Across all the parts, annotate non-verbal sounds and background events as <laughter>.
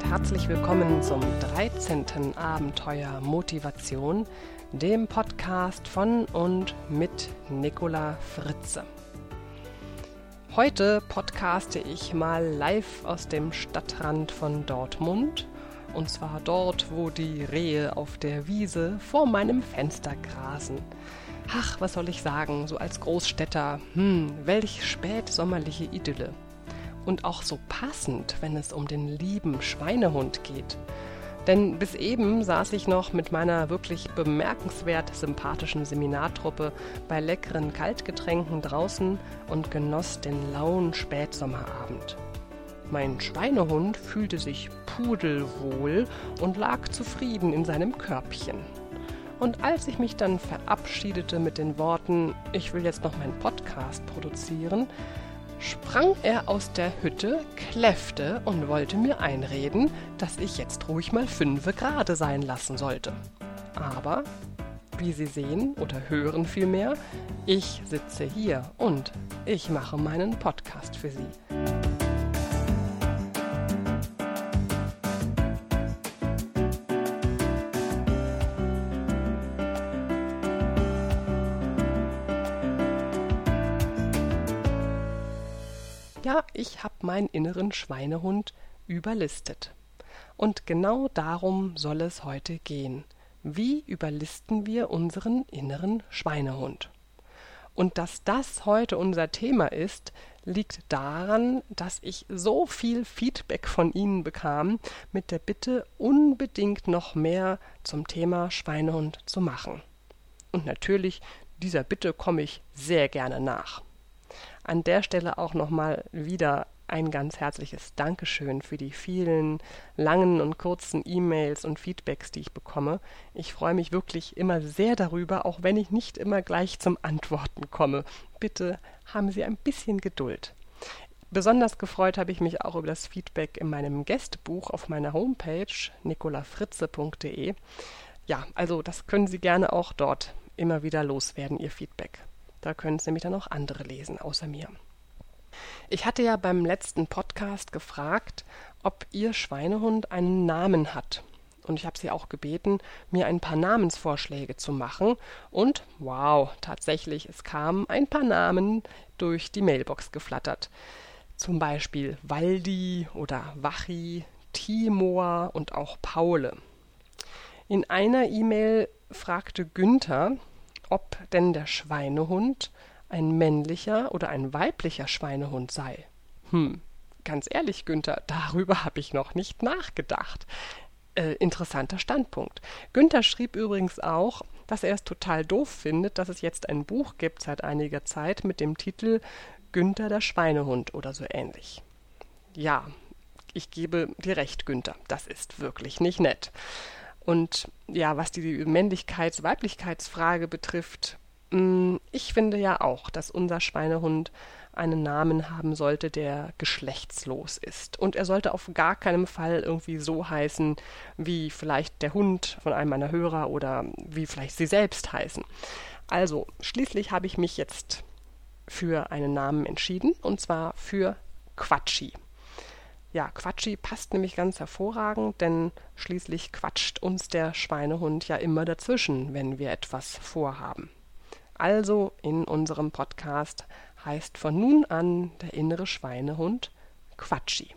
und herzlich willkommen zum 13. Abenteuer Motivation, dem Podcast von und mit Nicola Fritze. Heute podcaste ich mal live aus dem Stadtrand von Dortmund und zwar dort, wo die Rehe auf der Wiese vor meinem Fenster grasen. Ach, was soll ich sagen, so als Großstädter, hm, welch spätsommerliche Idylle. Und auch so passend, wenn es um den lieben Schweinehund geht. Denn bis eben saß ich noch mit meiner wirklich bemerkenswert sympathischen Seminartruppe bei leckeren Kaltgetränken draußen und genoss den lauen Spätsommerabend. Mein Schweinehund fühlte sich pudelwohl und lag zufrieden in seinem Körbchen. Und als ich mich dann verabschiedete mit den Worten, ich will jetzt noch meinen Podcast produzieren, sprang er aus der Hütte, kläffte und wollte mir einreden, dass ich jetzt ruhig mal fünfe Grade sein lassen sollte. Aber, wie Sie sehen oder hören vielmehr, ich sitze hier und ich mache meinen Podcast für Sie. Meinen inneren Schweinehund überlistet. Und genau darum soll es heute gehen. Wie überlisten wir unseren inneren Schweinehund? Und dass das heute unser Thema ist, liegt daran, dass ich so viel Feedback von Ihnen bekam mit der Bitte, unbedingt noch mehr zum Thema Schweinehund zu machen. Und natürlich, dieser Bitte komme ich sehr gerne nach. An der Stelle auch nochmal wieder ein ganz herzliches Dankeschön für die vielen langen und kurzen E-Mails und Feedbacks, die ich bekomme. Ich freue mich wirklich immer sehr darüber, auch wenn ich nicht immer gleich zum Antworten komme. Bitte haben Sie ein bisschen Geduld. Besonders gefreut habe ich mich auch über das Feedback in meinem Gästebuch auf meiner Homepage nicolafritze.de. Ja, also das können Sie gerne auch dort immer wieder loswerden, Ihr Feedback. Da können es nämlich dann auch andere lesen, außer mir. Ich hatte ja beim letzten Podcast gefragt, ob Ihr Schweinehund einen Namen hat. Und ich habe Sie auch gebeten, mir ein paar Namensvorschläge zu machen. Und wow, tatsächlich, es kamen ein paar Namen durch die Mailbox geflattert. Zum Beispiel Waldi oder Wachi, Timor und auch Paule. In einer E-Mail fragte Günther, ob denn der Schweinehund ein männlicher oder ein weiblicher Schweinehund sei. Hm, ganz ehrlich, Günther, darüber habe ich noch nicht nachgedacht. Äh, interessanter Standpunkt. Günther schrieb übrigens auch, dass er es total doof findet, dass es jetzt ein Buch gibt seit einiger Zeit mit dem Titel Günther der Schweinehund oder so ähnlich. Ja, ich gebe dir recht, Günther, das ist wirklich nicht nett. Und ja, was die Männlichkeits-Weiblichkeitsfrage betrifft, ich finde ja auch, dass unser Schweinehund einen Namen haben sollte, der geschlechtslos ist. Und er sollte auf gar keinen Fall irgendwie so heißen, wie vielleicht der Hund von einem meiner Hörer oder wie vielleicht sie selbst heißen. Also, schließlich habe ich mich jetzt für einen Namen entschieden, und zwar für Quatschi. Ja, Quatschi passt nämlich ganz hervorragend, denn schließlich quatscht uns der Schweinehund ja immer dazwischen, wenn wir etwas vorhaben. Also in unserem Podcast heißt von nun an der innere Schweinehund Quatschi.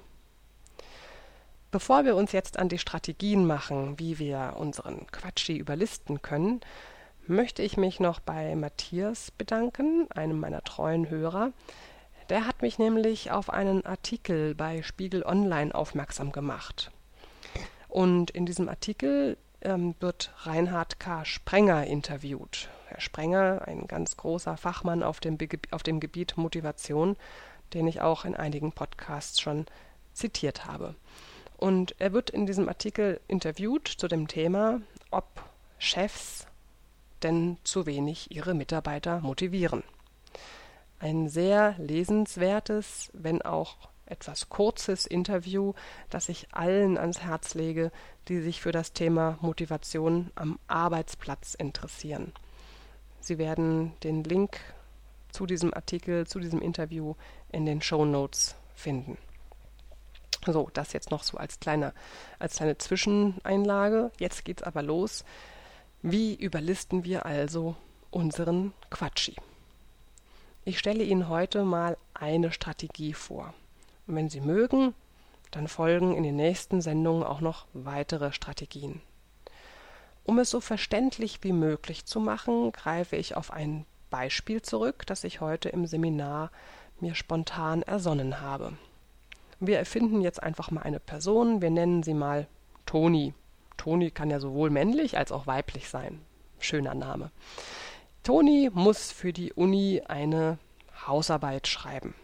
Bevor wir uns jetzt an die Strategien machen, wie wir unseren Quatschi überlisten können, möchte ich mich noch bei Matthias bedanken, einem meiner treuen Hörer, der hat mich nämlich auf einen Artikel bei Spiegel Online aufmerksam gemacht. Und in diesem Artikel ähm, wird Reinhard K. Sprenger interviewt. Herr Sprenger, ein ganz großer Fachmann auf dem, Be auf dem Gebiet Motivation, den ich auch in einigen Podcasts schon zitiert habe. Und er wird in diesem Artikel interviewt zu dem Thema, ob Chefs denn zu wenig ihre Mitarbeiter motivieren ein sehr lesenswertes, wenn auch etwas kurzes Interview, das ich allen ans Herz lege, die sich für das Thema Motivation am Arbeitsplatz interessieren. Sie werden den Link zu diesem Artikel, zu diesem Interview in den Show Notes finden. So, das jetzt noch so als kleine, als kleine Zwischeneinlage. Jetzt geht's aber los. Wie überlisten wir also unseren Quatschi? Ich stelle Ihnen heute mal eine Strategie vor. Und wenn Sie mögen, dann folgen in den nächsten Sendungen auch noch weitere Strategien. Um es so verständlich wie möglich zu machen, greife ich auf ein Beispiel zurück, das ich heute im Seminar mir spontan ersonnen habe. Wir erfinden jetzt einfach mal eine Person, wir nennen sie mal Toni. Toni kann ja sowohl männlich als auch weiblich sein. Schöner Name. Toni muss für die Uni eine Hausarbeit schreiben.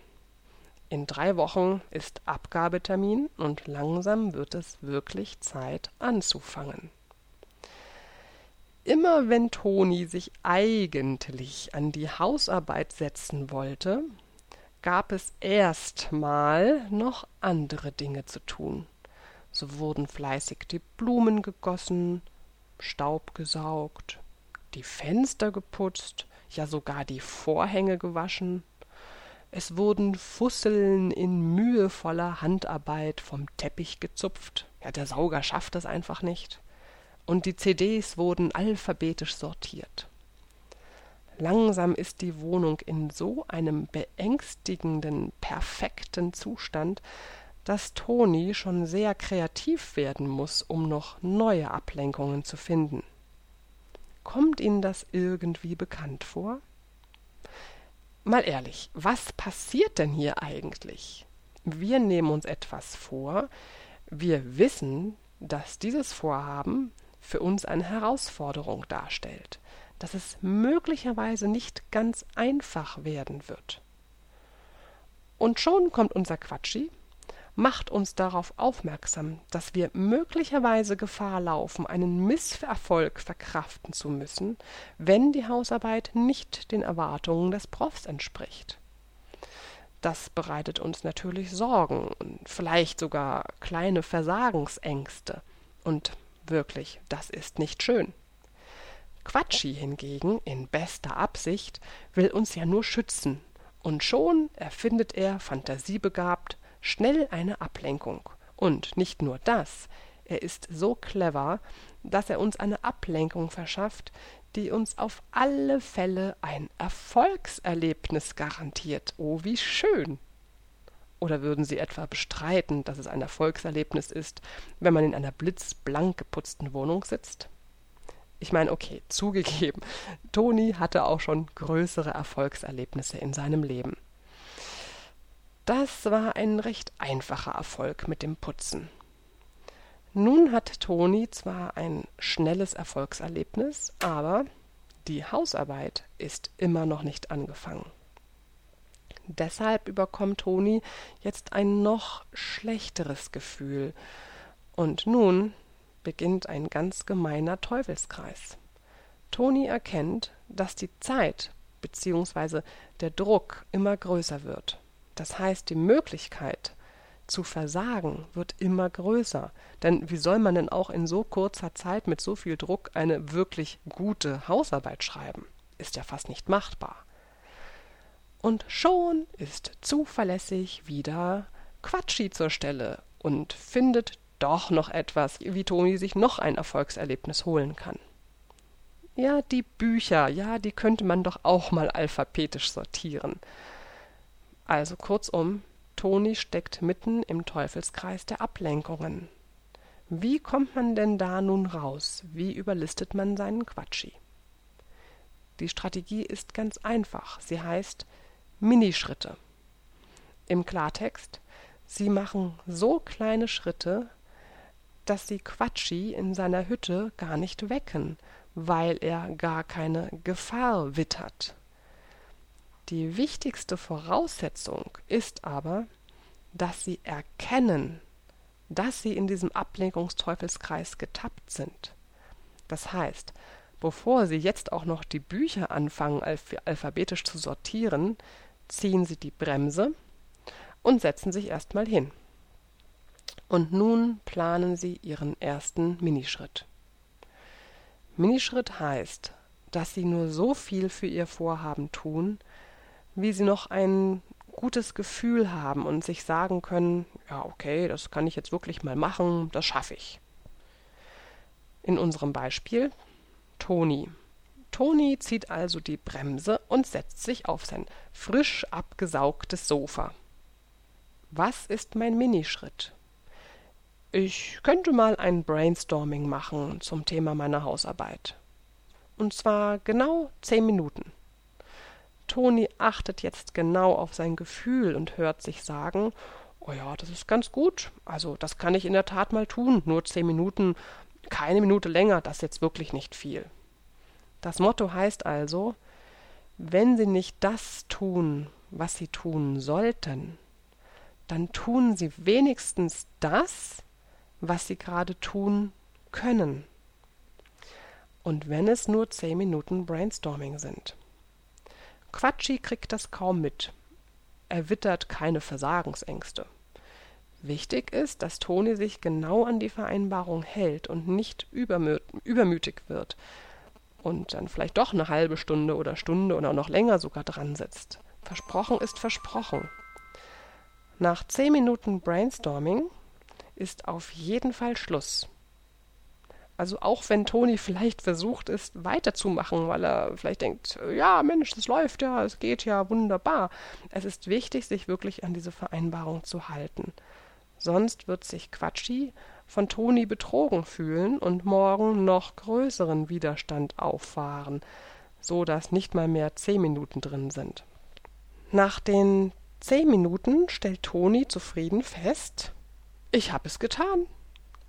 In drei Wochen ist Abgabetermin und langsam wird es wirklich Zeit anzufangen. Immer wenn Toni sich eigentlich an die Hausarbeit setzen wollte, gab es erstmal noch andere Dinge zu tun. So wurden fleißig die Blumen gegossen, Staub gesaugt, die Fenster geputzt, ja sogar die Vorhänge gewaschen. Es wurden Fusseln in mühevoller Handarbeit vom Teppich gezupft. Ja, der Sauger schafft es einfach nicht. Und die CDs wurden alphabetisch sortiert. Langsam ist die Wohnung in so einem beängstigenden, perfekten Zustand, dass Toni schon sehr kreativ werden muss, um noch neue Ablenkungen zu finden. Kommt Ihnen das irgendwie bekannt vor? Mal ehrlich, was passiert denn hier eigentlich? Wir nehmen uns etwas vor, wir wissen, dass dieses Vorhaben für uns eine Herausforderung darstellt dass es möglicherweise nicht ganz einfach werden wird. Und schon kommt unser Quatschi, macht uns darauf aufmerksam, dass wir möglicherweise Gefahr laufen, einen Misserfolg verkraften zu müssen, wenn die Hausarbeit nicht den Erwartungen des Profs entspricht. Das bereitet uns natürlich Sorgen und vielleicht sogar kleine Versagensängste. Und wirklich, das ist nicht schön. Quatschi hingegen, in bester Absicht, will uns ja nur schützen, und schon erfindet er, fantasiebegabt, schnell eine Ablenkung. Und nicht nur das, er ist so clever, dass er uns eine Ablenkung verschafft, die uns auf alle Fälle ein Erfolgserlebnis garantiert. Oh, wie schön! Oder würden Sie etwa bestreiten, dass es ein Erfolgserlebnis ist, wenn man in einer blitzblank geputzten Wohnung sitzt? Ich meine, okay, <laughs> zugegeben, Toni hatte auch schon größere Erfolgserlebnisse in seinem Leben. Das war ein recht einfacher Erfolg mit dem Putzen. Nun hat Toni zwar ein schnelles Erfolgserlebnis, aber die Hausarbeit ist immer noch nicht angefangen. Deshalb überkommt Toni jetzt ein noch schlechteres Gefühl. Und nun beginnt ein ganz gemeiner Teufelskreis. Toni erkennt, dass die Zeit bzw. der Druck immer größer wird. Das heißt, die Möglichkeit zu versagen wird immer größer. Denn wie soll man denn auch in so kurzer Zeit mit so viel Druck eine wirklich gute Hausarbeit schreiben? Ist ja fast nicht machbar. Und schon ist zuverlässig wieder Quatschi zur Stelle und findet doch noch etwas, wie Toni sich noch ein Erfolgserlebnis holen kann. Ja, die Bücher, ja, die könnte man doch auch mal alphabetisch sortieren. Also kurzum, Toni steckt mitten im Teufelskreis der Ablenkungen. Wie kommt man denn da nun raus? Wie überlistet man seinen Quatschi? Die Strategie ist ganz einfach. Sie heißt Minischritte. Im Klartext, Sie machen so kleine Schritte, dass sie Quatschi in seiner Hütte gar nicht wecken, weil er gar keine Gefahr wittert. Die wichtigste Voraussetzung ist aber, dass sie erkennen, dass sie in diesem Ablenkungsteufelskreis getappt sind. Das heißt, bevor sie jetzt auch noch die Bücher anfangen, alphabetisch zu sortieren, ziehen sie die Bremse und setzen sich erstmal hin. Und nun planen sie ihren ersten Minischritt. Minischritt heißt, dass sie nur so viel für ihr Vorhaben tun, wie sie noch einen gutes Gefühl haben und sich sagen können, ja, okay, das kann ich jetzt wirklich mal machen, das schaffe ich. In unserem Beispiel Toni. Toni zieht also die Bremse und setzt sich auf sein frisch abgesaugtes Sofa. Was ist mein Minischritt? Ich könnte mal ein Brainstorming machen zum Thema meiner Hausarbeit. Und zwar genau zehn Minuten. Toni achtet jetzt genau auf sein Gefühl und hört sich sagen, oh ja, das ist ganz gut. Also das kann ich in der Tat mal tun. Nur zehn Minuten, keine Minute länger, das ist jetzt wirklich nicht viel. Das Motto heißt also, wenn Sie nicht das tun, was Sie tun sollten, dann tun Sie wenigstens das, was Sie gerade tun können. Und wenn es nur zehn Minuten Brainstorming sind. Quatschi kriegt das kaum mit. Er wittert keine Versagensängste. Wichtig ist, dass Toni sich genau an die Vereinbarung hält und nicht übermütig wird und dann vielleicht doch eine halbe Stunde oder Stunde oder noch länger sogar dran sitzt. Versprochen ist versprochen. Nach zehn Minuten Brainstorming ist auf jeden Fall Schluss. Also auch wenn Toni vielleicht versucht ist, weiterzumachen, weil er vielleicht denkt, ja, Mensch, das läuft ja, es geht ja wunderbar. Es ist wichtig, sich wirklich an diese Vereinbarung zu halten. Sonst wird sich Quatschi von Toni betrogen fühlen und morgen noch größeren Widerstand auffahren, so dass nicht mal mehr zehn Minuten drin sind. Nach den zehn Minuten stellt Toni zufrieden fest, ich habe es getan.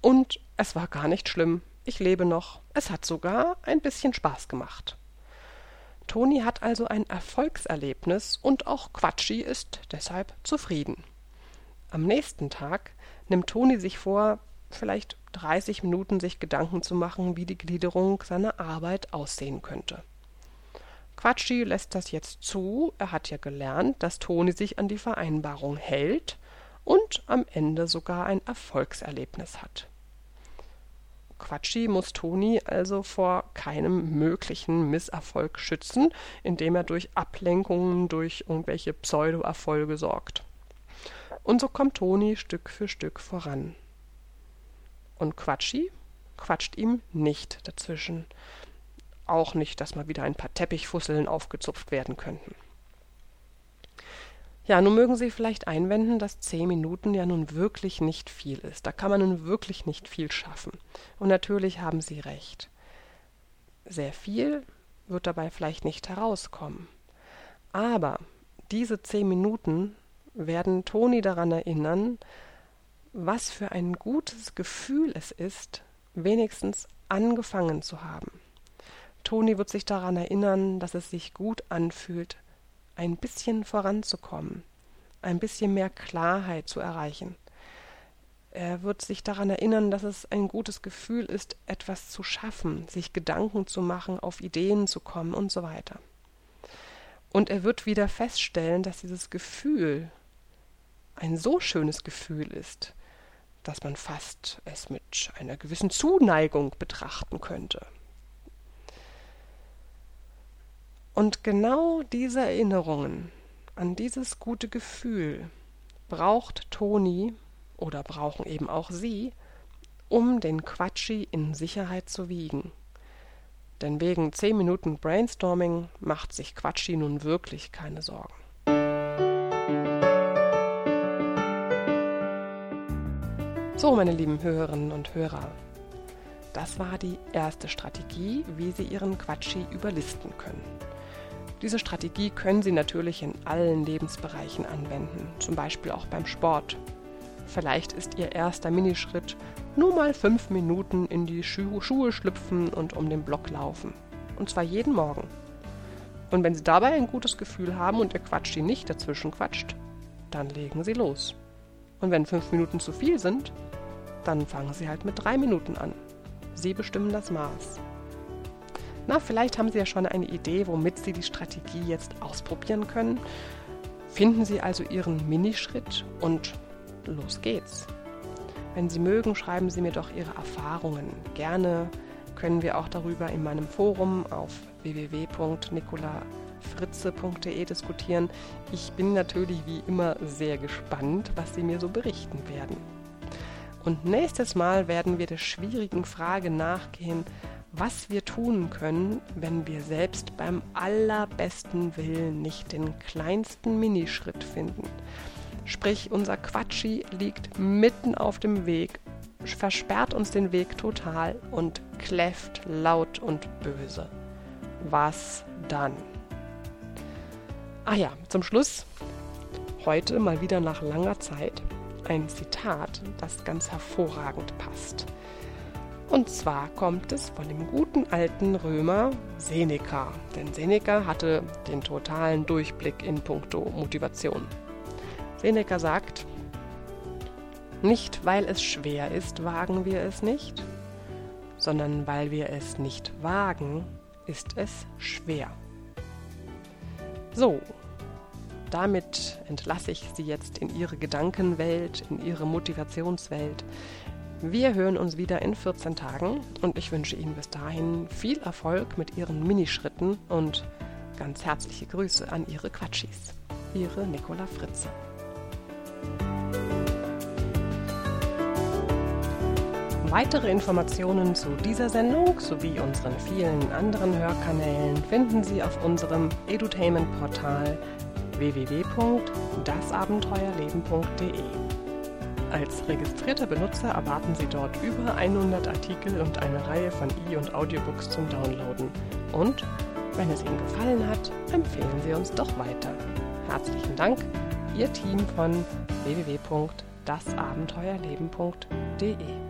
Und es war gar nicht schlimm ich lebe noch. Es hat sogar ein bisschen Spaß gemacht. Toni hat also ein Erfolgserlebnis und auch Quatschi ist deshalb zufrieden. Am nächsten Tag nimmt Toni sich vor, vielleicht 30 Minuten sich Gedanken zu machen, wie die Gliederung seiner Arbeit aussehen könnte. Quatschi lässt das jetzt zu, er hat ja gelernt, dass Toni sich an die Vereinbarung hält und am Ende sogar ein Erfolgserlebnis hat. Quatschi muss Toni also vor keinem möglichen Misserfolg schützen, indem er durch Ablenkungen, durch irgendwelche Pseudo-Erfolge sorgt. Und so kommt Toni Stück für Stück voran. Und Quatschi quatscht ihm nicht dazwischen. Auch nicht, dass mal wieder ein paar Teppichfusseln aufgezupft werden könnten. Ja, nun mögen Sie vielleicht einwenden, dass zehn Minuten ja nun wirklich nicht viel ist. Da kann man nun wirklich nicht viel schaffen. Und natürlich haben Sie recht. Sehr viel wird dabei vielleicht nicht herauskommen. Aber diese zehn Minuten werden Toni daran erinnern, was für ein gutes Gefühl es ist, wenigstens angefangen zu haben. Toni wird sich daran erinnern, dass es sich gut anfühlt, ein bisschen voranzukommen, ein bisschen mehr Klarheit zu erreichen. Er wird sich daran erinnern, dass es ein gutes Gefühl ist, etwas zu schaffen, sich Gedanken zu machen, auf Ideen zu kommen und so weiter. Und er wird wieder feststellen, dass dieses Gefühl ein so schönes Gefühl ist, dass man fast es mit einer gewissen Zuneigung betrachten könnte. Und genau diese Erinnerungen an dieses gute Gefühl braucht Toni oder brauchen eben auch Sie, um den Quatschi in Sicherheit zu wiegen. Denn wegen zehn Minuten Brainstorming macht sich Quatschi nun wirklich keine Sorgen. So, meine lieben Hörerinnen und Hörer, das war die erste Strategie, wie Sie Ihren Quatschi überlisten können. Diese Strategie können Sie natürlich in allen Lebensbereichen anwenden, zum Beispiel auch beim Sport. Vielleicht ist Ihr erster Minischritt nur mal fünf Minuten in die Schu Schuhe schlüpfen und um den Block laufen. Und zwar jeden Morgen. Und wenn Sie dabei ein gutes Gefühl haben und Ihr Quatschi nicht dazwischen quatscht, dann legen Sie los. Und wenn fünf Minuten zu viel sind, dann fangen Sie halt mit drei Minuten an. Sie bestimmen das Maß. Na, vielleicht haben Sie ja schon eine Idee, womit Sie die Strategie jetzt ausprobieren können. Finden Sie also Ihren Minischritt und los geht's. Wenn Sie mögen, schreiben Sie mir doch Ihre Erfahrungen. Gerne können wir auch darüber in meinem Forum auf www.nicola fritze.de diskutieren. Ich bin natürlich wie immer sehr gespannt, was Sie mir so berichten werden. Und nächstes Mal werden wir der schwierigen Frage nachgehen, was wir tun können, wenn wir selbst beim allerbesten Willen nicht den kleinsten Minischritt finden. Sprich, unser Quatschi liegt mitten auf dem Weg, versperrt uns den Weg total und kläfft laut und böse. Was dann? Ah ja, zum Schluss heute mal wieder nach langer Zeit ein Zitat, das ganz hervorragend passt. Und zwar kommt es von dem guten alten Römer Seneca. Denn Seneca hatte den totalen Durchblick in puncto Motivation. Seneca sagt, nicht weil es schwer ist, wagen wir es nicht, sondern weil wir es nicht wagen, ist es schwer. So, damit entlasse ich Sie jetzt in Ihre Gedankenwelt, in Ihre Motivationswelt. Wir hören uns wieder in 14 Tagen und ich wünsche Ihnen bis dahin viel Erfolg mit Ihren Minischritten und ganz herzliche Grüße an Ihre Quatschis. Ihre Nicola Fritze. Weitere Informationen zu dieser Sendung sowie unseren vielen anderen Hörkanälen finden Sie auf unserem Edutainment-Portal www.dasabenteuerleben.de. Als registrierter Benutzer erwarten Sie dort über 100 Artikel und eine Reihe von E- und Audiobooks zum Downloaden. Und wenn es Ihnen gefallen hat, empfehlen Sie uns doch weiter. Herzlichen Dank, Ihr Team von www.dasabenteuerleben.de.